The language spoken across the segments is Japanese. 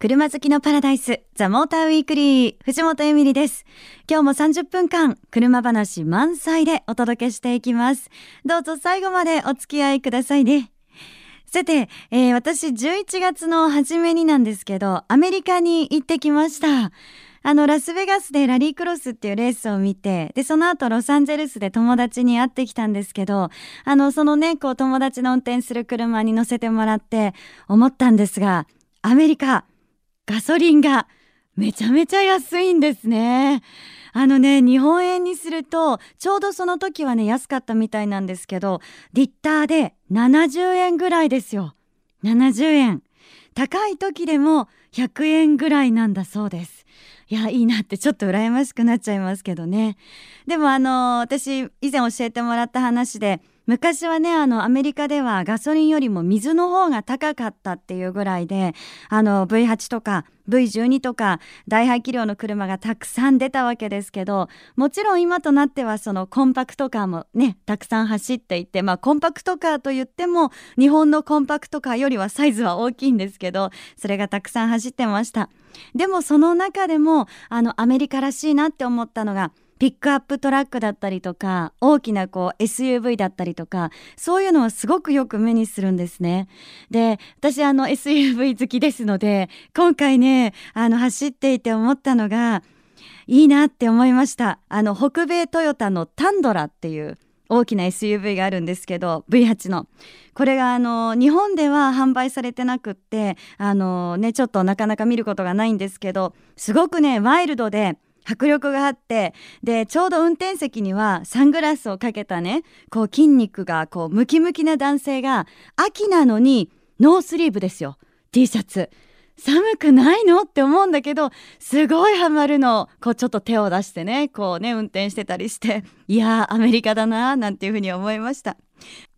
車好きのパラダイスザモーターウィークリー藤本エミリです。今日も30分間車話満載でお届けしていきます。どうぞ最後までお付き合いくださいね。さて、えー、私11月の初めになんですけどアメリカに行ってきました。あのラスベガスでラリークロスっていうレースを見てでその後ロサンゼルスで友達に会ってきたんですけどあのそのねこう友達の運転する車に乗せてもらって思ったんですがアメリカガソリンがめちゃめちゃ安いんですね。あのね日本円にするとちょうどその時はね安かったみたいなんですけどリッターで70円ぐらいですよ。70円。高い時でも100円ぐらいなんだそうです。いやいいなってちょっと羨ましくなっちゃいますけどね。でもあの私以前教えてもらった話で昔はねあのアメリカではガソリンよりも水の方が高かったっていうぐらいであの V8 とか V12 とか大排気量の車がたくさん出たわけですけどもちろん今となってはそのコンパクトカーもねたくさん走っていてまあコンパクトカーといっても日本のコンパクトカーよりはサイズは大きいんですけどそれがたくさん走ってました。でもその中でもあのアメリカらしいなって思ったのがピックアップトラックだったりとか大きなこう SUV だったりとかそういうのはすごくよく目にするんですね。で私あの SUV 好きですので今回ねあの走っていて思ったのがいいなって思いましたあの北米トヨタのタンドラっていう大きな SUV があるんですけど V8 のこれがあの日本では販売されてなくってあのねちょっとなかなか見ることがないんですけどすごくねワイルドで迫力があってでちょうど運転席にはサングラスをかけたねこう筋肉がこうムキムキな男性が秋なのにノースリーブですよ。T シャツ。寒くないの？って思うんだけどすごいハマるの。こうちょっと手を出してねこうね運転してたりして。いやーアメリカだなーなんていうふうに思いました。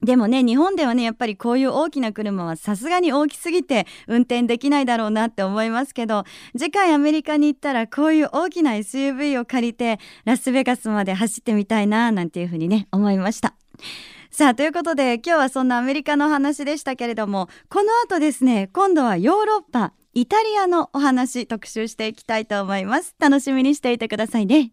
でもね日本ではねやっぱりこういう大きな車はさすがに大きすぎて運転できないだろうなって思いますけど次回アメリカに行ったらこういう大きな SUV を借りてラスベガスまで走ってみたいななんていうふうにね思いました。さあということで今日はそんなアメリカの話でしたけれどもこの後ですね今度はヨーロッパイタリアのお話特集していきたいと思います。楽しみにしていてくださいね。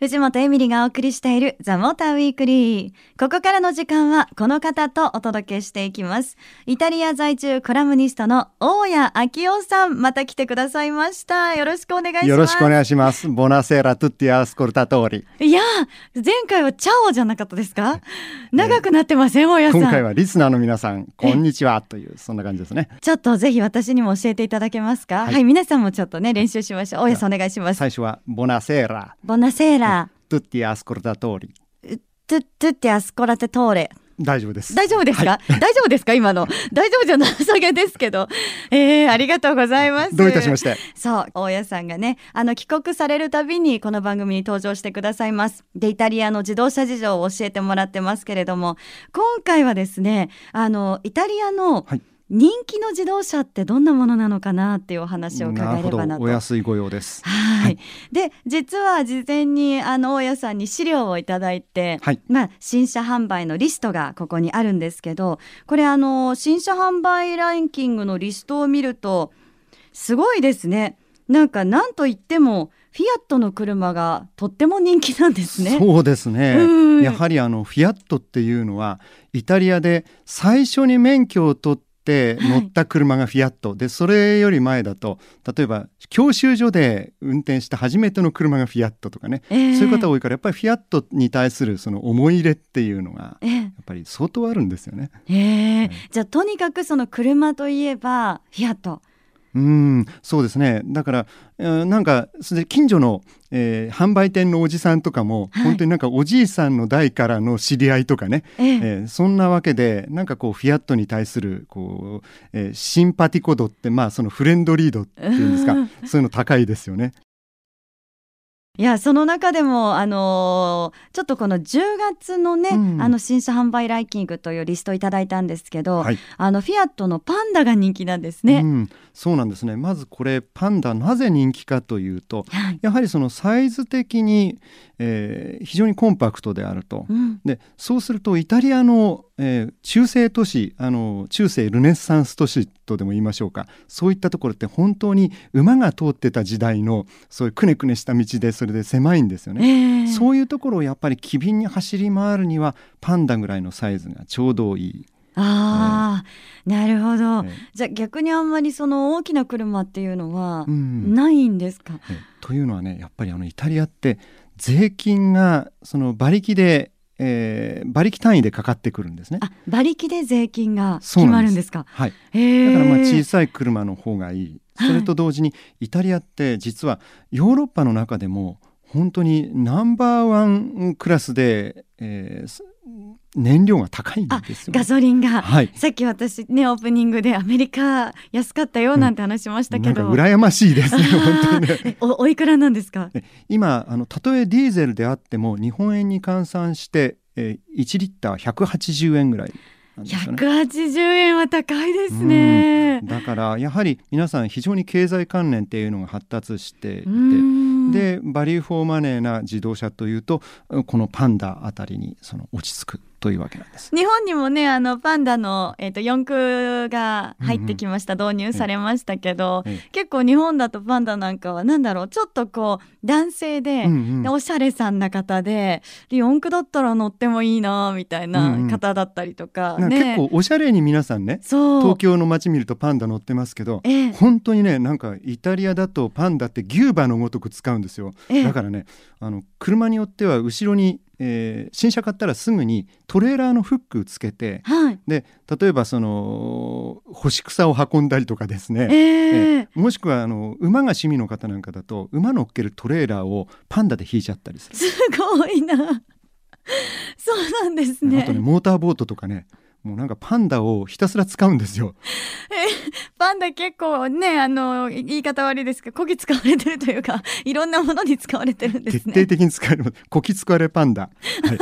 藤本エミリがお送りしているザ・モーターウィークリー。ここからの時間はこの方とお届けしていきます。イタリア在住コラムニストの大谷昭夫さん、また来てくださいました。よろしくお願いします。よろしくお願いします。ボナセラトゥッティアスコルタトーリ。いや、前回はチャオじゃなかったですか？長くなってません、大谷さん。今回はリスナーの皆さん、こんにちはという、そんな感じですね。ちょっとぜひ私にも教えていただけますか、はい、はい、皆さんもちょっとね、練習しましょう。大谷さんお願いします。最初はボナセラ。ボナセラ。Tutti ascoltatori. tutti ascoltatori. 大丈夫です。大丈夫ですか、はい、大丈夫ですか？今の。大丈夫じゃなさげですけど。えー、ありがとうございます。どういたしまして。そう、大家さんがね、あの、帰国されるたびにこの番組に登場してくださいます。で、イタリアの自動車事情を教えてもらってますけれども、今回はですね、あの、イタリアの、はい人気の自動車ってどんなものなのかなっていうお話を伺えればなと。お安いご用です。はい。で、実は事前にあの大家さんに資料をいただいて、はい、まあ新車販売のリストがここにあるんですけど、これあの新車販売ランキングのリストを見るとすごいですね。なんか何と言ってもフィアットの車がとっても人気なんですね。そうですね。やはりあのフィアットっていうのはイタリアで最初に免許を取っって乗った車がフィアット、はい、でそれより前だと例えば教習所で運転した初めての車がフィアットとかね、えー、そういう方多いからやっぱりフィアットに対するその思い入れっていうのがやっぱり相当あるんですよね。えー、はい、じゃあとにかくその車といえばフィアット。うんそうですね。だからなんか近所の、えー、販売店のおじさんとかも、はい、本当になんかおじいさんの代からの知り合いとかね、ええ。ー、そんなわけでなんかこうフィアットに対するこう、えー、シンパティコ度ってまあそのフレンドリードっていうんですか。そういうの高いですよね。いやその中でも、あのー、ちょっとこの10月のね、うん、あの新車販売ランキングというリストいただいたんですけど、はい、あのフィアットのパンダが人気なんですね、うん、そうなんですねまずこれパンダなぜ人気かというと、はいやはりそのサイズ的に、えー非常にコンパクトであると。うんでそうするとイタリアの、えー中世都市あの中世ルネッサンス都市とでも言いましょうかそういったところって本当に馬が通ってた時代のそういうくねくねした道でそれで狭いんですよね。ええそういうところをやっぱり機敏に走り回るにはパンダぐらいのサイズがちょうどいい。ああ、なるほど。えじゃあ逆にあんまりその大きな車っていうのはうんないんですか？えというのはねやっぱりあのイタリアって税金がその馬力で、えー馬力単位でかかってくるんですね。あ、馬力で税金が決まるんですか？はい。だからまあ小さい車の方がいい。それと同時にイタリアって実はヨーロッパの中でも本当にナンバーワンクラスで、えーす燃料が高いんですよ、ガソリンが。はい。さっき私ねオープニングでアメリカ安かったよなんて話しましたけなんかど。羨ましいですね本当にね。えおおいくらなんですか？今あのたとえディーゼルであっても日本円に換算して、えー、1リッター180円ぐらいね。180円は高いですね。だからやはり皆さん非常に経済関連っていうのが発達していてでバリューフォーマネーな自動車というとこのパンダあたりにその落ち着く。というわけなんです。日本にもねあのパンダの、えー、と四駆が入ってきました、導入されましたけど、ええ。結構日本だとパンダなんかはなんだろう。ちょっとこう男性で,、うんうん。でおしゃれさんな方でで四駆だったら乗ってもいいなみたいうんうなん。方だったりとか、なんかね。結構おしゃれに皆さんね東京の街見るとパンダ乗ってますけどええ。本当にねなんかイタリアだとパンダって牛馬のごとく使うんですよ。ええ。だからねあの車によっては後ろに、えー新車買ったらすぐにトレーラーのフックつけてはい。で例えばその干し草を運んだりとかですね、えええもしくはあの馬が趣味の方なんかだと馬乗っけるトレーラーをパンダで引いちゃったりする、すごいな。そうなんですね。あとねモーターボートとかねもうなんかパンダをひたすら使うんですよ。パンダ結構ねあの言い方悪いですけどこき使われてるというか いろんなものに使われてるんですね。徹底的に使えるこき使われパンダ。はい、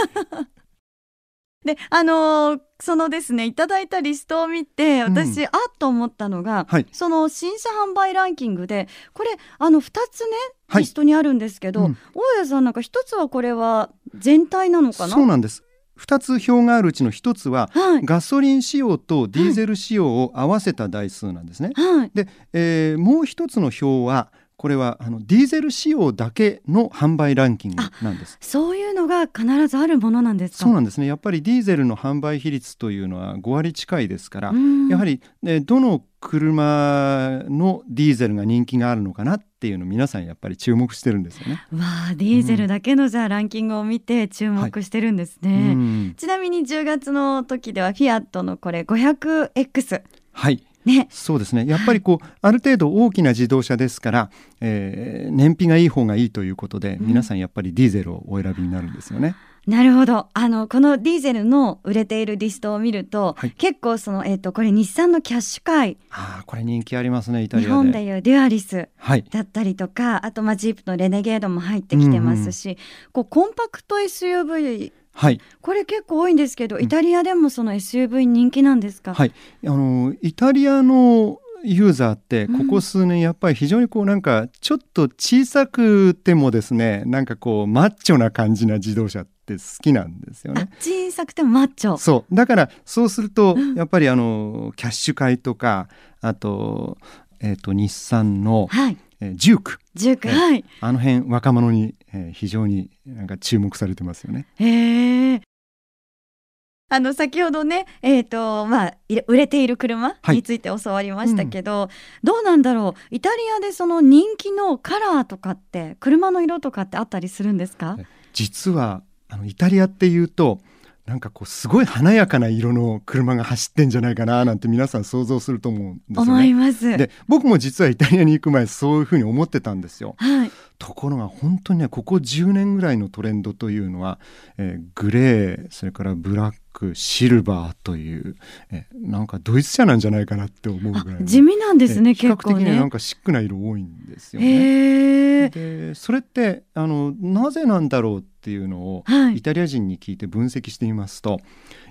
であのーそのですねいただいたリストを見て私、あっと思ったのが、はいその新車販売ランキングでこれあの2つねはいリストにあるんですけど、うん大家さんなんか1つはこれは全体なのかな？そうなんです。二つ表があるうちの一つははい。ガソリン使用とディーゼル使用を合わせた台数なんですね。はい。で、えーもう一つの表はこれはあのディーゼル使用だけの販売ランキングなんです。そういうのが必ずあるものなんですか？そうなんですね。やっぱりディーゼルの販売比率というのは5割近いですから、うんやはり、ね、どの車のディーゼルが人気があるのかなっていうのを皆さんやっぱり注目してるんですよね。わあディーゼルだけのじゃあランキングを見て注目してるんですね。うんちなみに10月の時ではフィアットのこれ 500X はい。ね。そうですね。やっぱりこうある程度大きな自動車ですから、えー燃費がいい方がいいということで、うん。皆さんやっぱりディーゼルをお選びになるんですよね。なるほど。あのこのディーゼルの売れているリストを見ると、はい。結構そのえっ、とこれ日産のキャッシュカイああこれ人気ありますねイタリ日アで。本でいうデュアリスはい。だったりとかあとまあジープのレネゲードも入ってきてますし、こうコンパクト SUV はい。これ結構多いんですけどイタリアでもその SUV 人気なんですか、はい。あのイタリアのユーザーってうん。ここ数年やっぱり非常にこうなんかちょっと小さくてもですねなんかこうマッチョな感じな自動車って好きなんですよあね。小さくてもマッチョ。そう。だからそうするとうん。やっぱりあのキャッシュカイとかあと,、えー、と日産の、はい。えージューク。ジュークええはい。あの辺若者に、えー非常になんか注目されてますよね。へえ。あの先ほどね、えーとまあ、い売れている車はい。について教わりましたけど、どうなんだろう？イタリアでその人気のカラーとかって車の色とかってあったりするんですか？実はあのイタリアっていうとなんかこうすごい華やかな色の車が走ってんじゃないかななんて皆さん想像すると思うんですよ思いね。ます。で僕も実はイタリアに行く前そういうふうに思ってたんですよ。はい、ところが本当にねここ10年ぐらいのトレンドというのは、えーグレーそれからブラックシルバーという、えーなんかドイツ車なんじゃないかなって思うぐあらいの地味なんですね、結構ね。的になんかシックな色多いんですよね。でそれってあのなぜなんだろうっていうのを、はいイタリア人に聞いて分析してみますと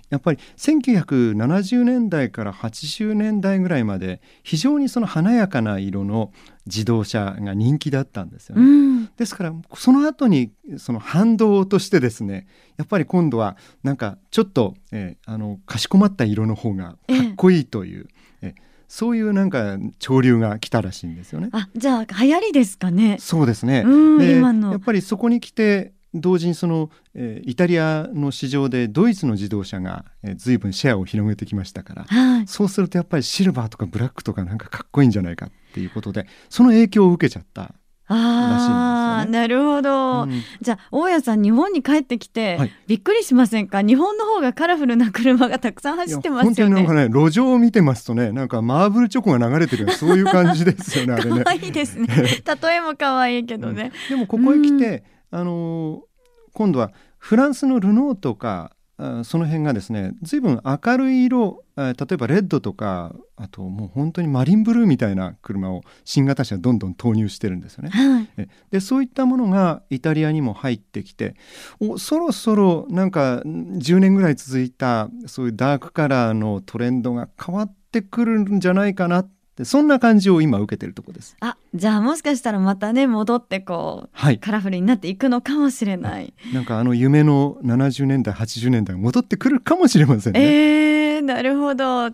やっぱり1970年代から80年代ぐらいまで非常にその華やかな色の自動車が人気だったんですよね。うんですからその後にその反動としてですねやっぱり今度はなんかちょっと、えーあのかしこまった色の方がかっこいいという、えそういうなんか潮流が来たらしいんですよね。あじゃあ流行りですかねそうですね、うんで今のやっぱりそこに来て同時にその、えーイタリアの市場でドイツの自動車が、えー、随分シェアを広げてきましたからはいそうするとやっぱりシルバーとかブラックとかなんかかっこいいんじゃないかっていうことでその影響を受けちゃった。ああ、らしいんですよなるほど、うん。じゃあ大家さん日本に帰ってきて、はい。びっくりしませんか？日本の方がカラフルな車がたくさん走ってますよいや本当になんねかね路上を見てますとねなんかマーブルチョコが流れてる そういう感じですよねあれね。可。愛いですね。例えも可愛いけどね、でもここへ来て、あのー今度はフランスのルノーとかあその辺がですね随分明るい色あ例えばレッドとかあともう本当にマリンブルーみたいな車を新型車どんどん投入してるんですよね。はいえでそういったものがイタリアにも入ってきておそろそろなんかん10年ぐらい続いたそういうダークカラーのトレンドが変わってくるんじゃないかなってそんな感じを今受けてるところです。あじゃあもしかしたらまたね戻ってこうはい。カラフルになっていくのかもしれない、なんかあの夢の70年代80年代が戻ってくるかもしれませんね。えー、なるほど。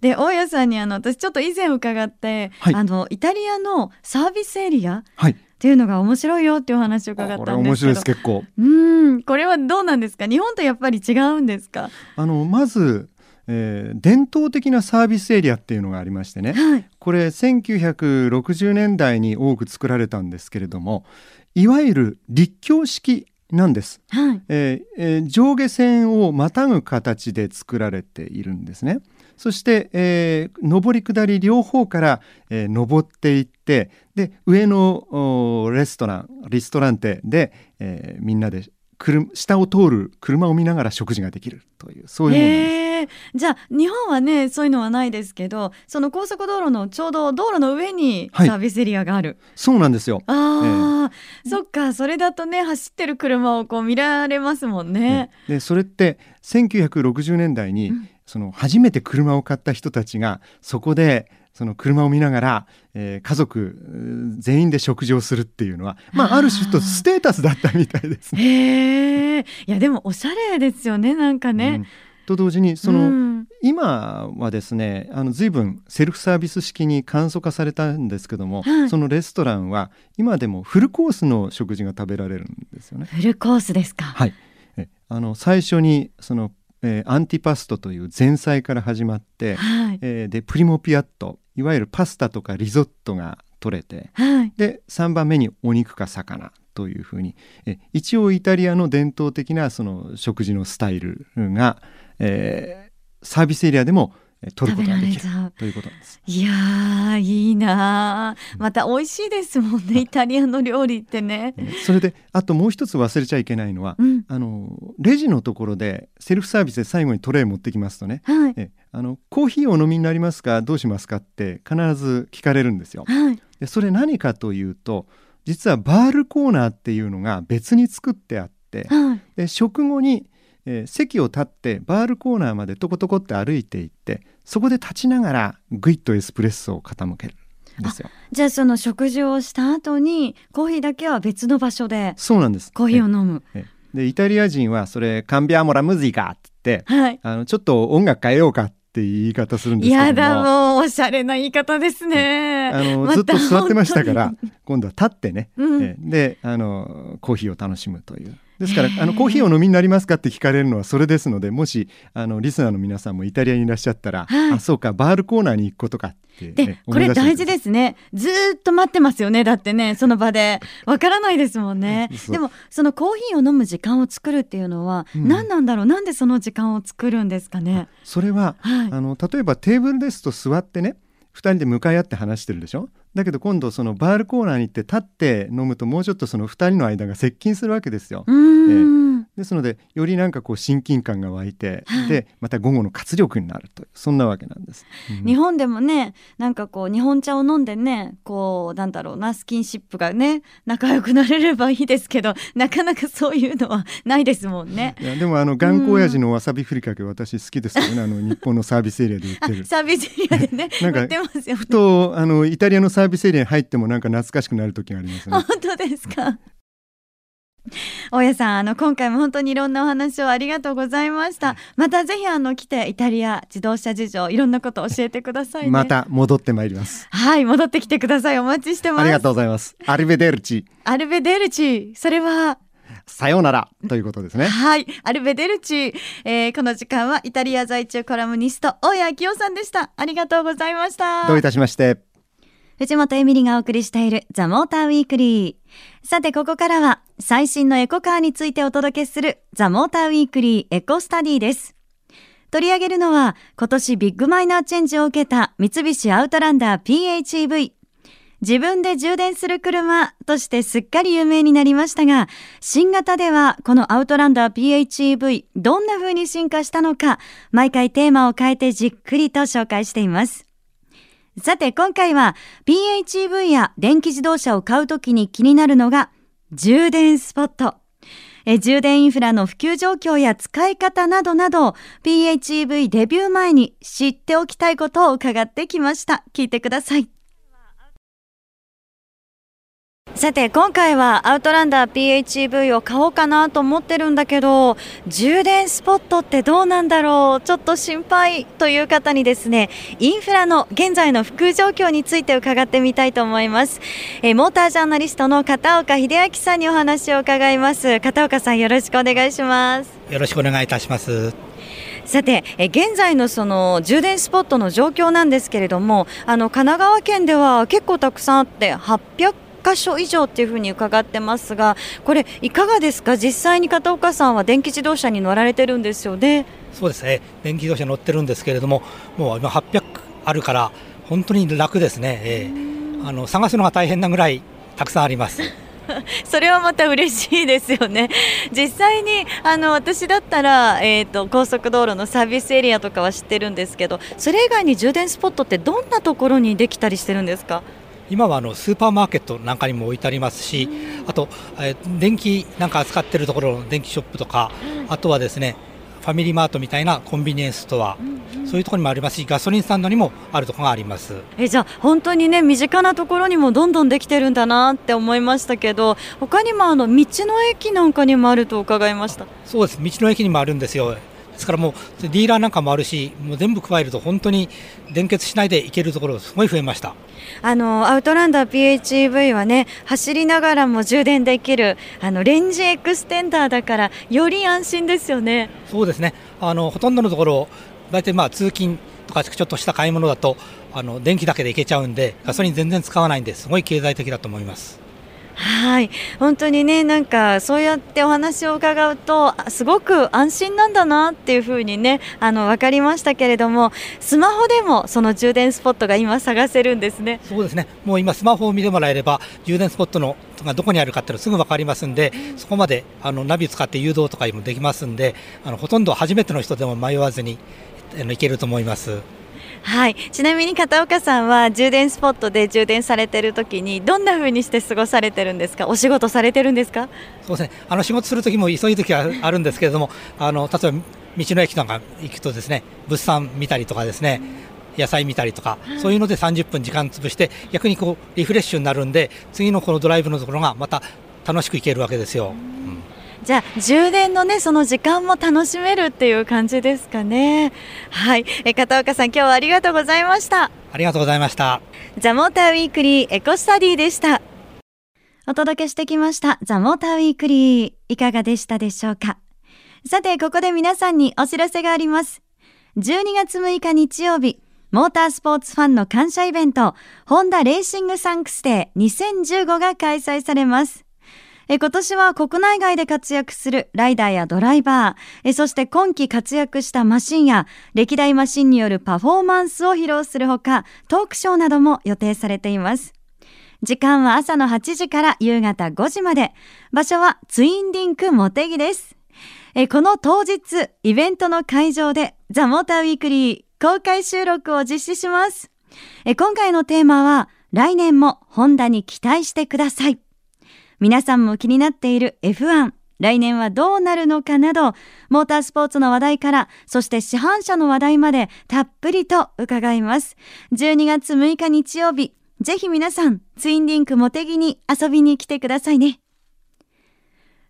で大家さんにあの私ちょっと以前伺って、はい。あのイタリアのサービスエリアっはい、ていうのが面白いよっていうお話を伺ったんですけど。面白いです結構。うんこれはどうなんですか？日本とやっぱり違うんですか？あのまず、えー伝統的なサービスエリアっていうのがありましてね。はい。これ1960年代に多く作られたんですけれどもいわゆる立教式なんです、はい。えーえー上下線をまたぐ形で作られているんですね。そして、えー上り下り両方から、えー上っていってで上のおレストランリストランテで、えーみんなで車下を通る車を見ながら食事ができるというそういうものなんです。じゃあ日本はねそういうのはないですけどその高速道路のちょうど道路の上にサはい。ービスエリアがある、そうなんですよ。あー、そっかそれだとね走ってる車をこう見られますもんね。でそれって1960年代に、うん。その初めて車を買った人たちがそこでその車を見ながら、えー家族全員で食事をするっていうのは、まあ、ある種とステータスだったみたいですね。へえいやでもおしゃれですよねなんかうんね。と同時にその、うん今はですねあの随分セルフサービス式に簡素化されたんですけども、はいそのレストランは今でもフルコースの食事が食べられるんですよね。フルコースですか。はい、えあの最初にその、えーアンティパストという前菜から始まって、はいえーでプリモピアットいわゆるパスタとかリゾットが取れてはい。で3番目にお肉か魚というふうにえ一応イタリアの伝統的なその食事のスタイルが、えーサービスエリアでもえ取ることができる。ということなんです。いやーいいなー。また美味しいですもんねイタリアの料理ってね。えそれであともう一つ忘れちゃいけないのは、うん。あのレジのところでセルフサービスで最後にトレイ持ってきますとね。はい。えあのコーヒーをお飲みになりますかどうしますかって必ず聞かれるんですよ。はい。でそれ何かというと実はバールコーナーっていうのが別に作ってあってはい。で食後に、えー席を立ってバールコーナーまでトコトコって歩いていってそこで立ちながらグイッとエスプレッソを傾けるんですよ。じゃあその食事をした後にコーヒーだけは別の場所でそうなんです。コーヒーを飲む。ええでイタリア人はそれカンビアモラムジカって言ってはい。あのちょっと音楽変えようかって言い方するんですけどもやだもうおしゃれな言い方ですね。あの、まずっと座ってましたから本今度は立ってね、うんえであのコーヒーを楽しむというですからあのコーヒーをお飲みになりますかって聞かれるのはそれですのでもしあのリスナーの皆さんもイタリアにいらっしゃったら、はいあそうかバールコーナーに行くことかって、当にでこれ大事すですね。ずーっと待ってますよね。だってねその場で わからないですもんね。でもそのコーヒーを飲む時間を作るっていうのはうん何なんだろう？なんでその時間を作るんですかね？それははい。あの例えばテーブルですと座ってね2人で向かい合って話してるでしょ？だけど今度そのバールコーナーに行って立って飲むともうちょっとその2人の間が接近するわけですよ。うーん。ですのでよりなんかこう親近感が湧いて、はいでまた午後の活力になるというそんなわけなんです。うん日本でもねなんかこう日本茶を飲んでねこうなんだろうなスキンシップがね仲良くなれればいいですけどなかなかそういうのはないですもんね。いやでもあの頑固親父のわさびふりかけ私好きですけどね、あの日本のサービスエリアで売っあてる。サービスエリアでね なんか売ってますよねふ。とあのイタリアのサービスエリアに入ってもなんか懐かしくなる時がありますね本。当ですか？大家さんあの今回も本当にいろんなお話をありがとうございました。またぜひあの来てイタリア自動車事情いろんなこと教えてくださいね。また戻ってまいります。はい戻ってきてくださいお待ちしてます。ありがとうございます。アルベデルチ、アルベデルチそれはさようならということですね。はい、アルベデルチ、えーこの時間はイタリア在中コラムニスト大谷明夫さんでした。ありがとうございました。どういたしまして。藤本エミリがお送りしているザ・モーターウィークリー。さて、ここからは最新のエコカーについてお届けするザ・モーターウィークリーエコスタディです。取り上げるのは今年ビッグマイナーチェンジを受けた三菱アウトランダー PHEV。自分で充電する車としてすっかり有名になりましたが、新型ではこのアウトランダー PHEV どんな風に進化したのか、毎回テーマを変えてじっくりと紹介しています。さて今回は PHEV や電気自動車を買うときに気になるのが充電スポット。え充電インフラの普及状況や使い方などなど PHEV デビュー前に知っておきたいことを伺ってきました。聞いてください。さて今回はアウトランダー PHEV を買おうかなと思ってるんだけど充電スポットってどうなんだろう？ちょっと心配という方にですねインフラの現在の普及状況について伺ってみたいと思います。えーモータージャーナリストの片岡秀明さんにお話を伺います。片岡さんよろしくお願いします。よろしくお願いいたします。さてえ現在のその充電スポットの状況なんですけれどもあの神奈川県では結構たくさんあって800箇所以上っていうふうに伺ってますがこれいかがですか？実際に片岡さんは電気自動車に乗られてるんですよねそうですね。電気自動車乗ってるんですけれども、もう今800あるから本当に楽ですね。えーあの探すのが大変なぐらいたくさんあります。それはまた嬉しいですよね実際にあの私だったら、えー、と高速道路のサービスエリアとかは知ってるんですけどそれ以外に充電スポットってどんなところにできたりしてるんですか？今はあのスーパーマーケットなんかにも置いてありますし、あと、えー電気なんか扱ってるところの電気ショップとか、あとはですね、ファミリーマートみたいなコンビニエンスストア、そういうところにもありますし、ガソリンスタンドにもあるところがあります。えじゃあ本当にね身近なところにもどんどんできてるんだなって思いましたけど他にもあの道の駅なんかにもあると伺いましたそうです、道の駅にもあるんですよ。ですからもうディーラーなんかもあるし、もう全部加えると本当に連結しないで行けるところすごい増えました。あのアウトランダー PHEV はね走りながらも充電できるあのレンジエクステンダーだからより安心ですよねそうですね。あのほとんどのところ大体まあ通勤とかちょっとした買い物だとあの電気だけで行けちゃうんで、ガソリン全然使わないんですごい経済的だと思います。はい本当にねなんかそうやってお話を伺うとあすごく安心なんだなっていう風にねあの分かりましたけれどもスマホでもその充電スポットが今探せるんですねそうですね。もう今スマホを見てもらえれば充電スポットのがどこにあるかっていうのすぐ分かりますんで、そこまであのナビ使って誘導とかもできますんで、あのほとんど初めての人でも迷わずにあの行けると思います。はいちなみに片岡さんは充電スポットで充電されてる時にどんな風にして過ごされてるんですか？お仕事されてるんですか？そうですね。あの仕事する時も急い時はあるんですけれども、あの例えば道の駅とか行くとですね、物産見たりとかですね。野菜見たりとか、そういうので30分時間潰して逆にこうリフレッシュになるんで次のこのドライブのところがまた楽しく行けるわけですよ。うんじゃあ充電のねその時間も楽しめるっていう感じですかねはいえ片岡さん今日はありがとうございましたありがとうございました。ザ・モーターウィークリーエコスタディでした。お届けしてきましたザ・モーターウィークリー。いかがでしたでしょうかさて、ここで皆さんにお知らせがあります。12月6日日曜日、モータースポーツファンの感謝イベント、Honda Racing Thanks Day 2015が開催されます。え今年は国内外で活躍するライダーやドライバー、えそして今季活躍したマシンや歴代マシンによるパフォーマンスを披露するほか、トークショーなども予定されています。時間は朝の8時から夕方5時まで。場所はツインリンクモテギです。えこの当日、イベントの会場で The Motor Weekly 公開収録を実施します。え今回のテーマは、来年もホンダに期待してください。皆さんも気になっている F1、来年はどうなるのかなど、モータースポーツの話題から、そして市販車の話題までたっぷりと伺います。12月6日日曜日、ぜひ皆さん、ツインリンクモテギに遊びに来てくださいね。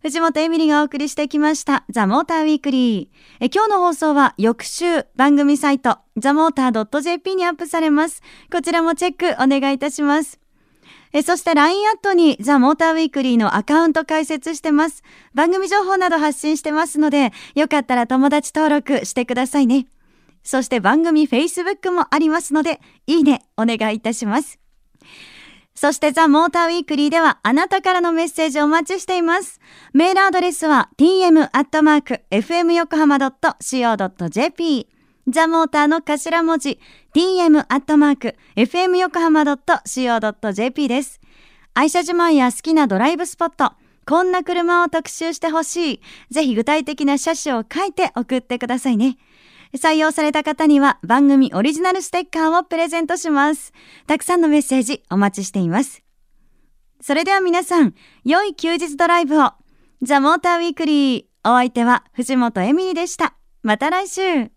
藤本エミリがお送りしてきました、ザ・モーターウィークリー。え今日の放送は翌週、番組サイト、ザ・モーター .jp にアップされます。こちらもチェックお願いいたします。えそして LINE アットにザ・モーターウィークリーのアカウント開設してます。番組情報など発信してますので、よかったら友達登録してくださいね。そして番組 Facebook もありますので、いいねお願いいたします。そしてザ・モーターウィークリーではあなたからのメッセージをお待ちしています。メールアドレスは tm.fmyokohama.co.jp ザ・モーターの頭文字 tm.fmyokohama.co.jp です。愛車自慢や好きなドライブスポット、こんな車を特集してほしい。ぜひ具体的な車種を書いて送ってくださいね。採用された方には番組オリジナルステッカーをプレゼントします。たくさんのメッセージお待ちしています。それでは皆さん、良い休日ドライブを。ザ・モーターウィークリー。お相手は藤本エミリでした。また来週。